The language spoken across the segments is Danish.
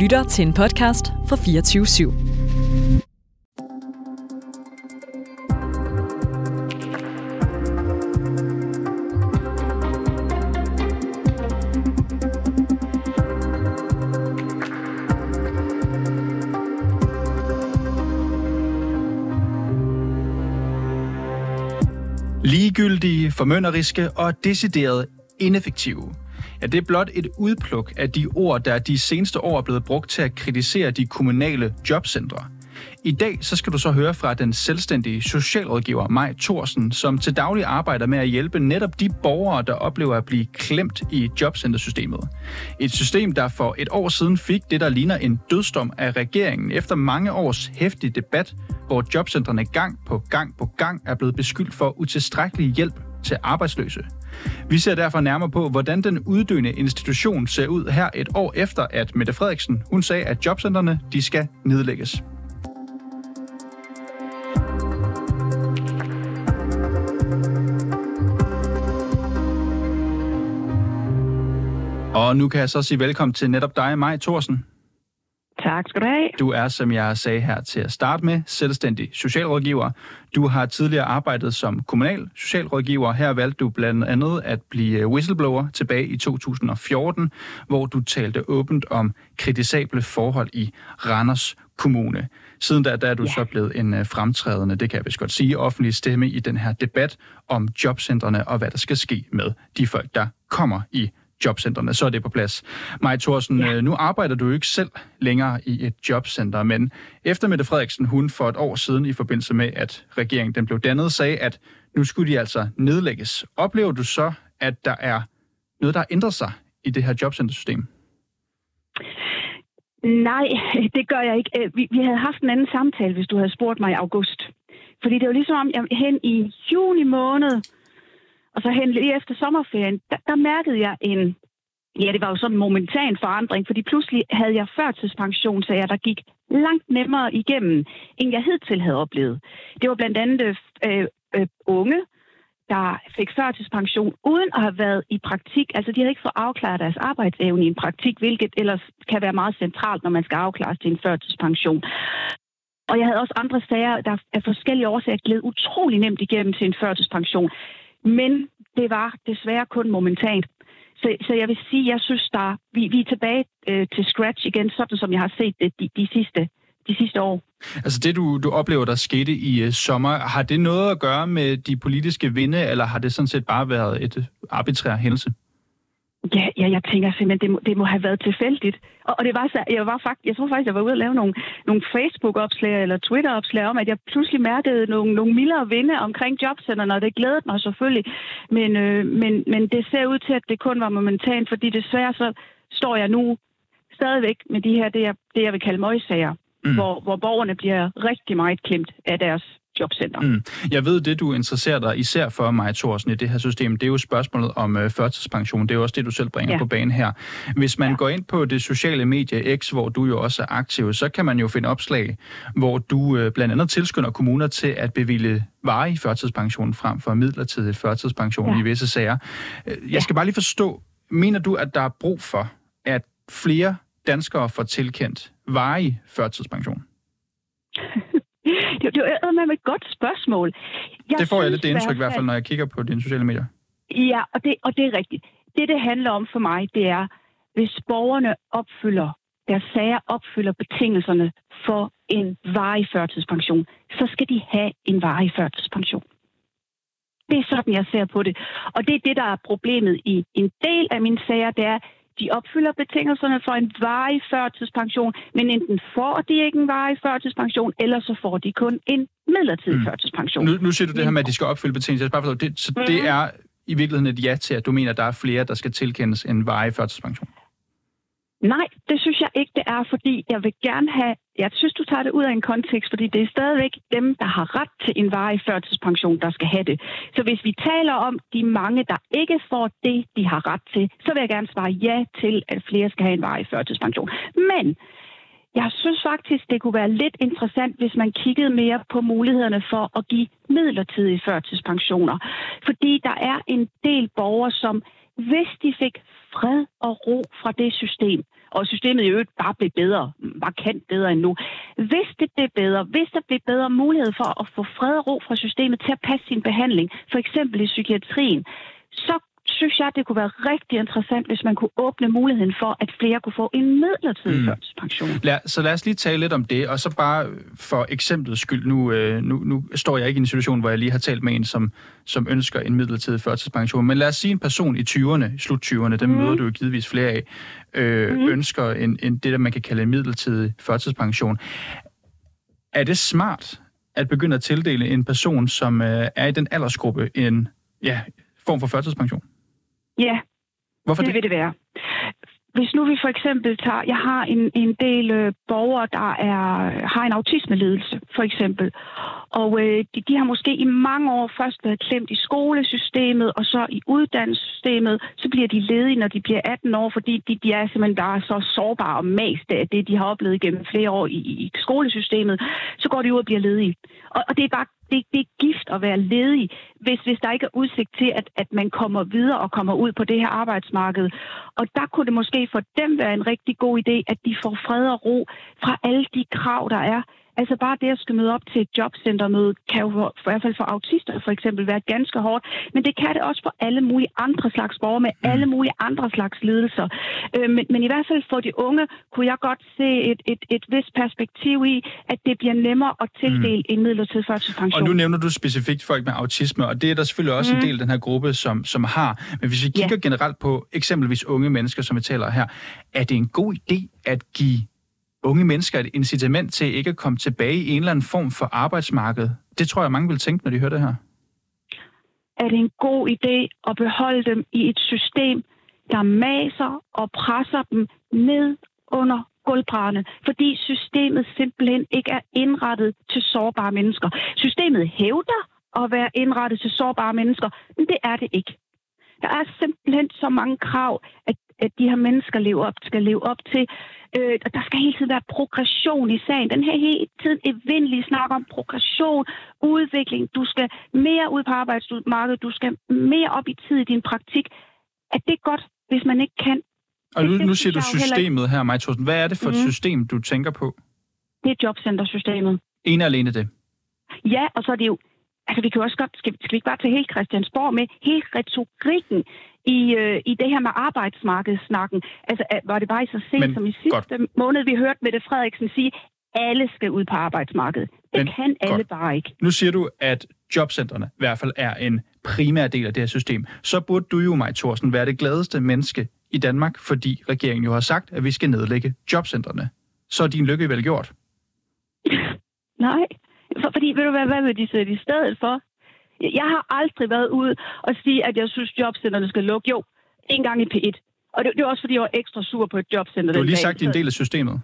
lytter til en podcast fra 24 /7. Ligegyldige, formønderiske og decideret ineffektive. Ja, det er blot et udpluk af de ord, der de seneste år er blevet brugt til at kritisere de kommunale jobcentre. I dag så skal du så høre fra den selvstændige socialrådgiver Maj Thorsen, som til daglig arbejder med at hjælpe netop de borgere, der oplever at blive klemt i jobcentersystemet. Et system, der for et år siden fik det, der ligner en dødsdom af regeringen efter mange års hæftig debat, hvor jobcentrene gang på gang på gang er blevet beskyldt for utilstrækkelig hjælp til arbejdsløse. Vi ser derfor nærmere på, hvordan den uddøende institution ser ud her et år efter, at Mette Frederiksen hun sagde, at jobcentrene de skal nedlægges. Og nu kan jeg så sige velkommen til netop dig, Maj Thorsen. Tak skal du have. Du er, som jeg sagde her til at starte med, selvstændig socialrådgiver. Du har tidligere arbejdet som kommunal socialrådgiver. Her valgte du blandt andet at blive whistleblower tilbage i 2014, hvor du talte åbent om kritisable forhold i Randers Kommune. Siden da, der er du ja. så blevet en uh, fremtrædende, det kan jeg vist godt sige, offentlig stemme i den her debat om jobcentrene og hvad der skal ske med de folk, der kommer i jobcentrene, så er det på plads. Maja Thorsen, ja. Øh, nu arbejder du jo ikke selv længere i et jobcenter, men efter Mette Frederiksen, hun for et år siden i forbindelse med, at regeringen den blev dannet, sagde, at nu skulle de altså nedlægges. Oplever du så, at der er noget, der har ændret sig i det her jobcentersystem? Nej, det gør jeg ikke. Øh, vi, vi havde haft en anden samtale, hvis du havde spurgt mig i august. Fordi det var ligesom om, jeg hen i juni måned, og så hen lige efter sommerferien, der, der mærkede jeg en, ja, det var jo sådan en momentan forandring, fordi pludselig havde jeg førtidspension, så jeg der gik langt nemmere igennem, end jeg hidtil havde oplevet. Det var blandt andet øh, øh, unge, der fik førtidspension uden at have været i praktik. Altså, de havde ikke fået afklaret deres arbejdsevne i en praktik, hvilket ellers kan være meget centralt, når man skal afklares til en førtidspension. Og jeg havde også andre sager, der af forskellige årsager gled utrolig nemt igennem til en førtidspension. Men det var desværre kun momentant. Så, så jeg vil sige, jeg synes, der, vi, vi er tilbage øh, til scratch igen, sådan som jeg har set det de, de, sidste, de sidste år. Altså det, du, du oplever, der skete i uh, sommer, har det noget at gøre med de politiske vinde, eller har det sådan set bare været et øh, arbitrær hændelse? Ja, ja, jeg tænker simpelthen, det må, det må have været tilfældigt. Og, og det var så, jeg var faktisk, jeg tror faktisk, jeg var ude og lave nogle, nogle Facebook-opslag eller Twitter-opslag om, at jeg pludselig mærkede nogle, nogle mildere vinde omkring jobcenterne, og det glædede mig selvfølgelig. Men, øh, men, men det ser ud til, at det kun var momentant, fordi desværre så står jeg nu stadigvæk med de her, det jeg, det jeg vil kalde møgsager, mm. hvor, hvor borgerne bliver rigtig meget klemt af deres jobcenter. Mm. Jeg ved, det du interesserer dig især for, Maja Thorsen, i det her system, det er jo spørgsmålet om uh, førtidspension. Det er jo også det, du selv bringer ja. på banen her. Hvis man ja. går ind på det sociale medie X, hvor du jo også er aktiv, så kan man jo finde opslag, hvor du uh, blandt andet tilskynder kommuner til at bevilge varig førtidspension frem for midlertidig førtidspension ja. i visse sager. Øh, jeg ja. skal bare lige forstå, mener du, at der er brug for, at flere danskere får tilkendt varig førtidspension? Det, er et godt spørgsmål. Jeg det får jeg lidt det indtryk i hvert fald, når jeg kigger på dine sociale medier. Ja, og det, og det er rigtigt. Det, det handler om for mig, det er, hvis borgerne opfylder, deres sager opfylder betingelserne for en varig førtidspension, så skal de have en varig førtidspension. Det er sådan, jeg ser på det. Og det er det, der er problemet i en del af mine sager, det er, de opfylder betingelserne for en varig førtidspension, men enten får de ikke en varig førtidspension, eller så får de kun en midlertidig mm. førtidspension. Nu, nu siger du det her med, at de skal opfylde betingelserne. Bare det, så mm. det er i virkeligheden et ja til, at du mener, at der er flere, der skal tilkendes en varig førtidspension? Nej, det synes jeg ikke, det er, fordi jeg vil gerne have... Jeg synes, du tager det ud af en kontekst, fordi det er stadigvæk dem, der har ret til en varig førtidspension, der skal have det. Så hvis vi taler om de mange, der ikke får det, de har ret til, så vil jeg gerne svare ja til, at flere skal have en varig førtidspension. Men jeg synes faktisk, det kunne være lidt interessant, hvis man kiggede mere på mulighederne for at give midlertidige førtidspensioner. Fordi der er en del borgere, som hvis de fik fred og ro fra det system, og systemet i øvrigt bare blev bedre, markant bedre end nu. Hvis det blev bedre, hvis der blev bedre mulighed for at få fred og ro fra systemet til at passe sin behandling, for eksempel i psykiatrien, så synes jeg, det kunne være rigtig interessant, hvis man kunne åbne muligheden for, at flere kunne få en midlertidig mm. førtidspension. Lad, så lad os lige tale lidt om det, og så bare for eksemplets skyld, nu, øh, nu, nu står jeg ikke i en situation, hvor jeg lige har talt med en, som, som ønsker en midlertidig førtidspension, men lad os sige en person i 20'erne, slut 20'erne, dem mm. møder du jo givetvis flere af, øh, mm. ønsker en, en, det, der man kan kalde en midlertidig førtidspension. Er det smart at begynde at tildele en person, som øh, er i den aldersgruppe, en ja, form for førtidspension? Ja, Hvorfor det, det vil det være. Hvis nu vi for eksempel tager, jeg har en, en del øh, borgere, der er, har en autismeledelse, for eksempel. Og øh, de, de har måske i mange år først været klemt i skolesystemet, og så i uddannelsessystemet. Så bliver de ledige, når de bliver 18 år, fordi de, de er simpelthen bare så sårbare og mast af det, de har oplevet gennem flere år i, i skolesystemet. Så går de ud og bliver ledige. Og, og det er bare det, det er gift at være ledig, hvis, hvis der ikke er udsigt til, at, at man kommer videre og kommer ud på det her arbejdsmarked. Og der kunne det måske for dem være en rigtig god idé, at de får fred og ro fra alle de krav, der er Altså bare det at skal møde op til et jobcentermøde, kan jo for, for i hvert fald for autister for eksempel være ganske hårdt. Men det kan det også for alle mulige andre slags borgere med mm. alle mulige andre slags lidelser. Øh, men, men i hvert fald for de unge kunne jeg godt se et, et, et vist perspektiv i, at det bliver nemmere at tildele mm. en midlertidig førtidspension. Og nu nævner du specifikt folk med autisme, og det er der selvfølgelig også mm. en del af den her gruppe, som, som har. Men hvis vi kigger ja. generelt på eksempelvis unge mennesker, som vi taler her, er det en god idé at give unge mennesker et incitament til ikke at komme tilbage i en eller anden form for arbejdsmarked? Det tror jeg, mange vil tænke, når de hører det her. Er det en god idé at beholde dem i et system, der maser og presser dem ned under gulvbrædderne, fordi systemet simpelthen ikke er indrettet til sårbare mennesker. Systemet hævder at være indrettet til sårbare mennesker, men det er det ikke. Der er simpelthen så mange krav, at, at de her mennesker lever op, skal leve op til. Øh, der skal hele tiden være progression i sagen. Den her hele tiden evindelige snak om progression, udvikling. Du skal mere ud på arbejdsmarkedet. Du skal mere op i tid i din praktik. At det er godt, hvis man ikke kan. Og nu, det, nu siger du systemet her, Maja Thorsen. Hvad er det for mm. et mhm. system, du tænker på? Det er jobcentersystemet. En alene det? Ja, og så er det jo altså vi kan også godt, skal, skal vi ikke bare tage helt Christiansborg med, helt retorikken i, øh, i det her med arbejdsmarkedssnakken. Altså, var det bare i så sent som i sidste godt. måned, vi hørte Mette Frederiksen sige, alle skal ud på arbejdsmarkedet. Det Men, kan alle godt. bare ikke. Nu siger du, at jobcentrene i hvert fald er en primær del af det her system. Så burde du jo, Maj Thorsen, være det gladeste menneske i Danmark, fordi regeringen jo har sagt, at vi skal nedlægge jobcentrene. Så er din lykke vel gjort? Nej, for, fordi ved du hvad, hvad vil de sætte i stedet for? Jeg har aldrig været ude og sige, at jeg synes, jobcenterne skal lukke. Jo, en gang i P1. Og det, det er også, fordi jeg var ekstra sur på et jobcenter. Du har lige sagt, at en del af systemet.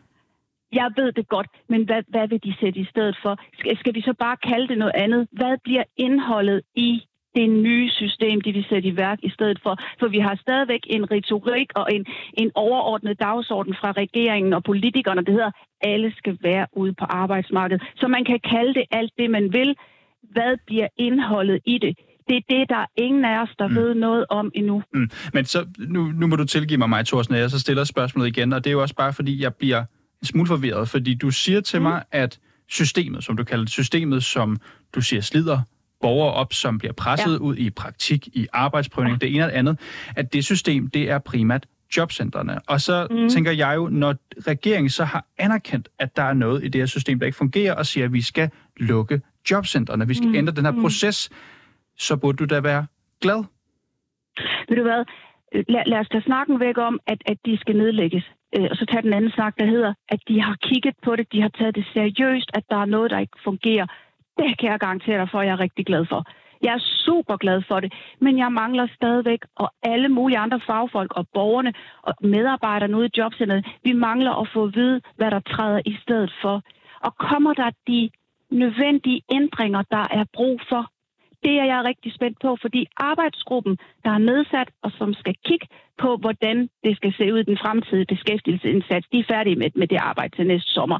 Jeg ved det godt, men hvad, hvad vil de sætte i stedet for? Skal, skal vi så bare kalde det noget andet? Hvad bliver indholdet i det nye system, de vil sætte i værk i stedet for. For vi har stadigvæk en retorik og en, en overordnet dagsorden fra regeringen og politikerne, der hedder, alle skal være ude på arbejdsmarkedet. Så man kan kalde det alt det, man vil. Hvad bliver indholdet i det? det er det, der er ingen af os, der mm. ved noget om endnu. Mm. Men så, nu, nu må du tilgive mig, Maja Thorsen, at jeg så stiller spørgsmålet igen, og det er jo også bare, fordi jeg bliver en smule forvirret, fordi du siger til mm. mig, at systemet, som du kalder det, systemet, som du siger slider borgere op, som bliver presset ja. ud i praktik, i arbejdsprøvning, det ene og det andet, at det system, det er primært jobcentrene. Og så mm. tænker jeg jo, når regeringen så har anerkendt, at der er noget i det her system, der ikke fungerer, og siger, at vi skal lukke jobcentrene, vi skal mm. ændre den her mm. proces, så burde du da være glad. Ved du hvad? Lad, lad os da snakken væk om, at, at de skal nedlægges. Øh, og så tage den anden snak, der hedder, at de har kigget på det, de har taget det seriøst, at der er noget, der ikke fungerer. Det kan jeg garantere dig for, at jeg er rigtig glad for. Jeg er super glad for det, men jeg mangler stadigvæk, og alle mulige andre fagfolk og borgerne og medarbejderne ude i jobcenteret, vi mangler at få at vide, hvad der træder i stedet for. Og kommer der de nødvendige ændringer, der er brug for? Det er jeg rigtig spændt på, fordi arbejdsgruppen, der er nedsat og som skal kigge på, hvordan det skal se ud i den fremtidige beskæftigelsesindsats, de er færdige med, med det arbejde til næste sommer.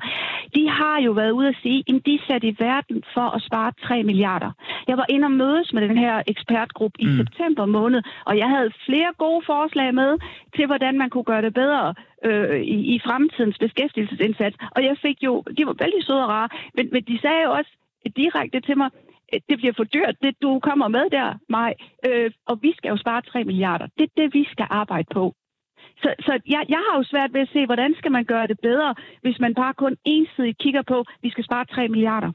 De har jo været ude at sige, at de er sat i verden for at spare 3 milliarder. Jeg var inde og mødes med den her ekspertgruppe i mm. september måned, og jeg havde flere gode forslag med til, hvordan man kunne gøre det bedre øh, i, i fremtidens beskæftigelsesindsats. Og jeg fik jo, de var vældig søde og rare, men, men de sagde jo også direkte til mig, Øh, det bliver for dyrt, det du kommer med der, mig. Øh, og vi skal jo spare 3 milliarder. Det er det, vi skal arbejde på. Så, så jeg, jeg har jo svært ved at se, hvordan skal man gøre det bedre, hvis man bare kun ensidigt kigger på, at vi skal spare 3 milliarder.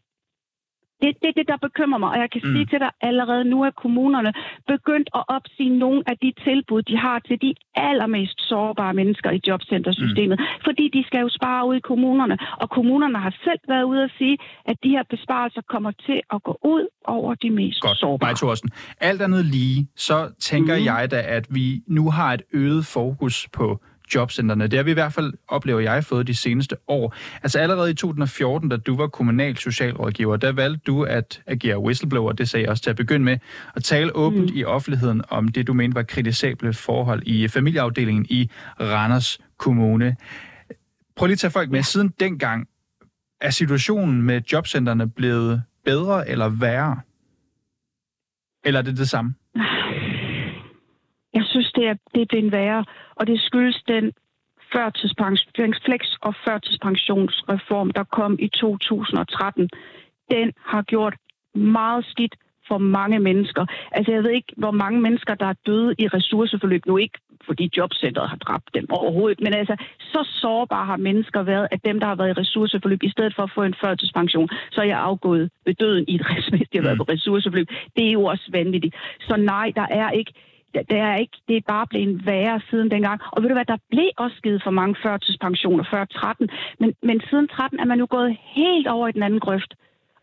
Det er det, det, der bekymrer mig, og jeg kan mm. sige til dig allerede nu, at kommunerne begyndt at opsige nogle af de tilbud, de har til de allermest sårbare mennesker i jobcentersystemet. Mm. Fordi de skal jo spare ud i kommunerne, og kommunerne har selv været ude at sige, at de her besparelser kommer til at gå ud over de mest Godt. sårbare. Godt, Thorsten. Alt andet lige, så tænker mm. jeg da, at vi nu har et øget fokus på jobcentrene. Det har vi i hvert fald, oplever jeg, fået de seneste år. Altså allerede i 2014, da du var kommunal socialrådgiver, der valgte du at agere whistleblower, det sagde jeg også til at begynde med, og tale åbent mm. i offentligheden om det, du mente var kritisable forhold i familieafdelingen i Randers Kommune. Prøv lige at tage folk med. Siden dengang, er situationen med jobcentrene blevet bedre eller værre? Eller er det det samme? Det er, det er blevet værre, og det skyldes den førtidspensions, og førtidspensionsreform, der kom i 2013. Den har gjort meget skidt for mange mennesker. Altså, jeg ved ikke, hvor mange mennesker, der er døde i ressourceforløb. Nu ikke, fordi jobcentret har dræbt dem overhovedet, men altså, så sårbare har mennesker været, at dem, der har været i ressourceforløb, i stedet for at få en førtidspension, så er jeg afgået ved døden i et ressourceforløb. de har været på mm. ressourceforløb. Det er jo også vanvittigt. Så nej, der er ikke det er ikke, det er bare blevet værre siden dengang. Og ved du hvad, der blev også givet for mange førtidspensioner før 13, men, men siden 13 er man nu gået helt over i den anden grøft.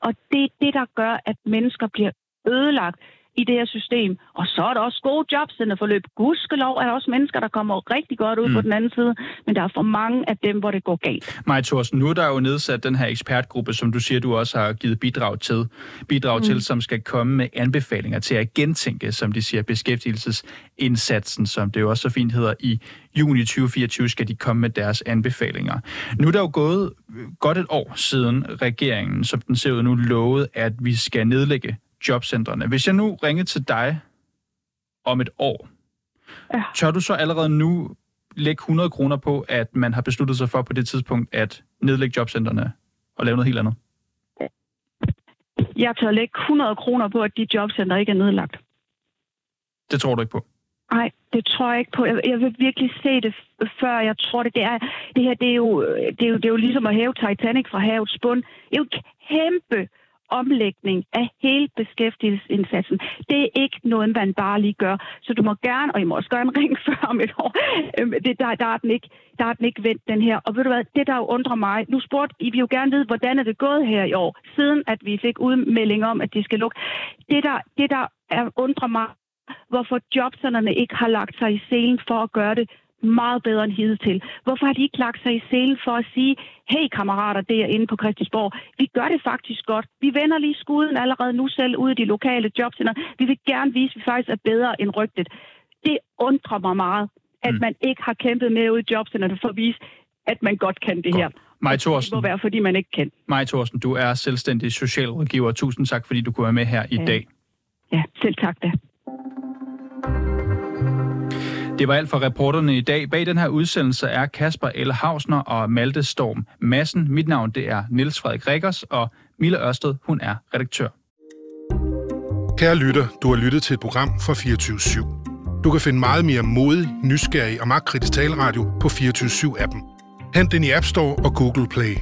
Og det er det, der gør, at mennesker bliver ødelagt i det her system. Og så er der også gode jobcenterforløb. Gudskelov er der også mennesker, der kommer rigtig godt ud mm. på den anden side, men der er for mange af dem, hvor det går galt. Maja Thorsten, nu er der jo nedsat den her ekspertgruppe, som du siger, du også har givet bidrag til, bidrag mm. til som skal komme med anbefalinger til at gentænke, som de siger, beskæftigelsesindsatsen, som det jo også så fint hedder, i juni 2024 skal de komme med deres anbefalinger. Nu er der jo gået godt et år siden regeringen, som den ser ud nu, lovede, at vi skal nedlægge jobcentrene. Hvis jeg nu ringer til dig om et år, ja. tør du så allerede nu lægge 100 kroner på, at man har besluttet sig for på det tidspunkt at nedlægge jobcentrene og lave noget helt andet? Jeg tør lægge 100 kroner på, at de jobcenter ikke er nedlagt. Det tror du ikke på? Nej, det tror jeg ikke på. Jeg, jeg vil virkelig se det før. Jeg tror, det, det er... Det her, det er, jo, det, er jo, det er jo ligesom at hæve Titanic fra havets bund. Det er jo kæmpe omlægning af hele beskæftigelsesindsatsen. Det er ikke noget, man bare lige gør. Så du må gerne, og I må også gøre en ring før om et år, øhm, det, der, der, er den ikke, der er den ikke vendt, den her. Og ved du hvad, det der jo undrer mig, nu spurgte I vil jo gerne vide, hvordan er det gået her i år, siden at vi fik udmelding om, at de skal lukke. Det der, det der er, undrer mig, hvorfor jobcenterne ikke har lagt sig i selen for at gøre det meget bedre end hidtil. Hvorfor har de ikke lagt sig i selen for at sige, hey kammerater derinde på Christiansborg, vi gør det faktisk godt. Vi vender lige skuden allerede nu selv ud i de lokale jobcenter. Vi vil gerne vise, at vi faktisk er bedre end rygtet. Det undrer mig meget, at mm. man ikke har kæmpet med ud i jobcenterne for at vise, at man godt kan det godt. her. Maj Thorsten. Det må være, fordi man ikke kan. Maj Thorsten, du er selvstændig socialrådgiver. Tusind tak, fordi du kunne være med her i ja. dag. Ja, selv tak da. Det var alt for reporterne i dag. Bag den her udsendelse er Kasper L. Hausner og Malte Storm Massen. Mit navn det er Niels Frederik Rikkers, og Mille Ørsted, hun er redaktør. Kære lytter, du har lyttet til et program fra 24 /7. Du kan finde meget mere modig, nysgerrig og magtkritisk taleradio på 24 7 appen Hent den i App Store og Google Play.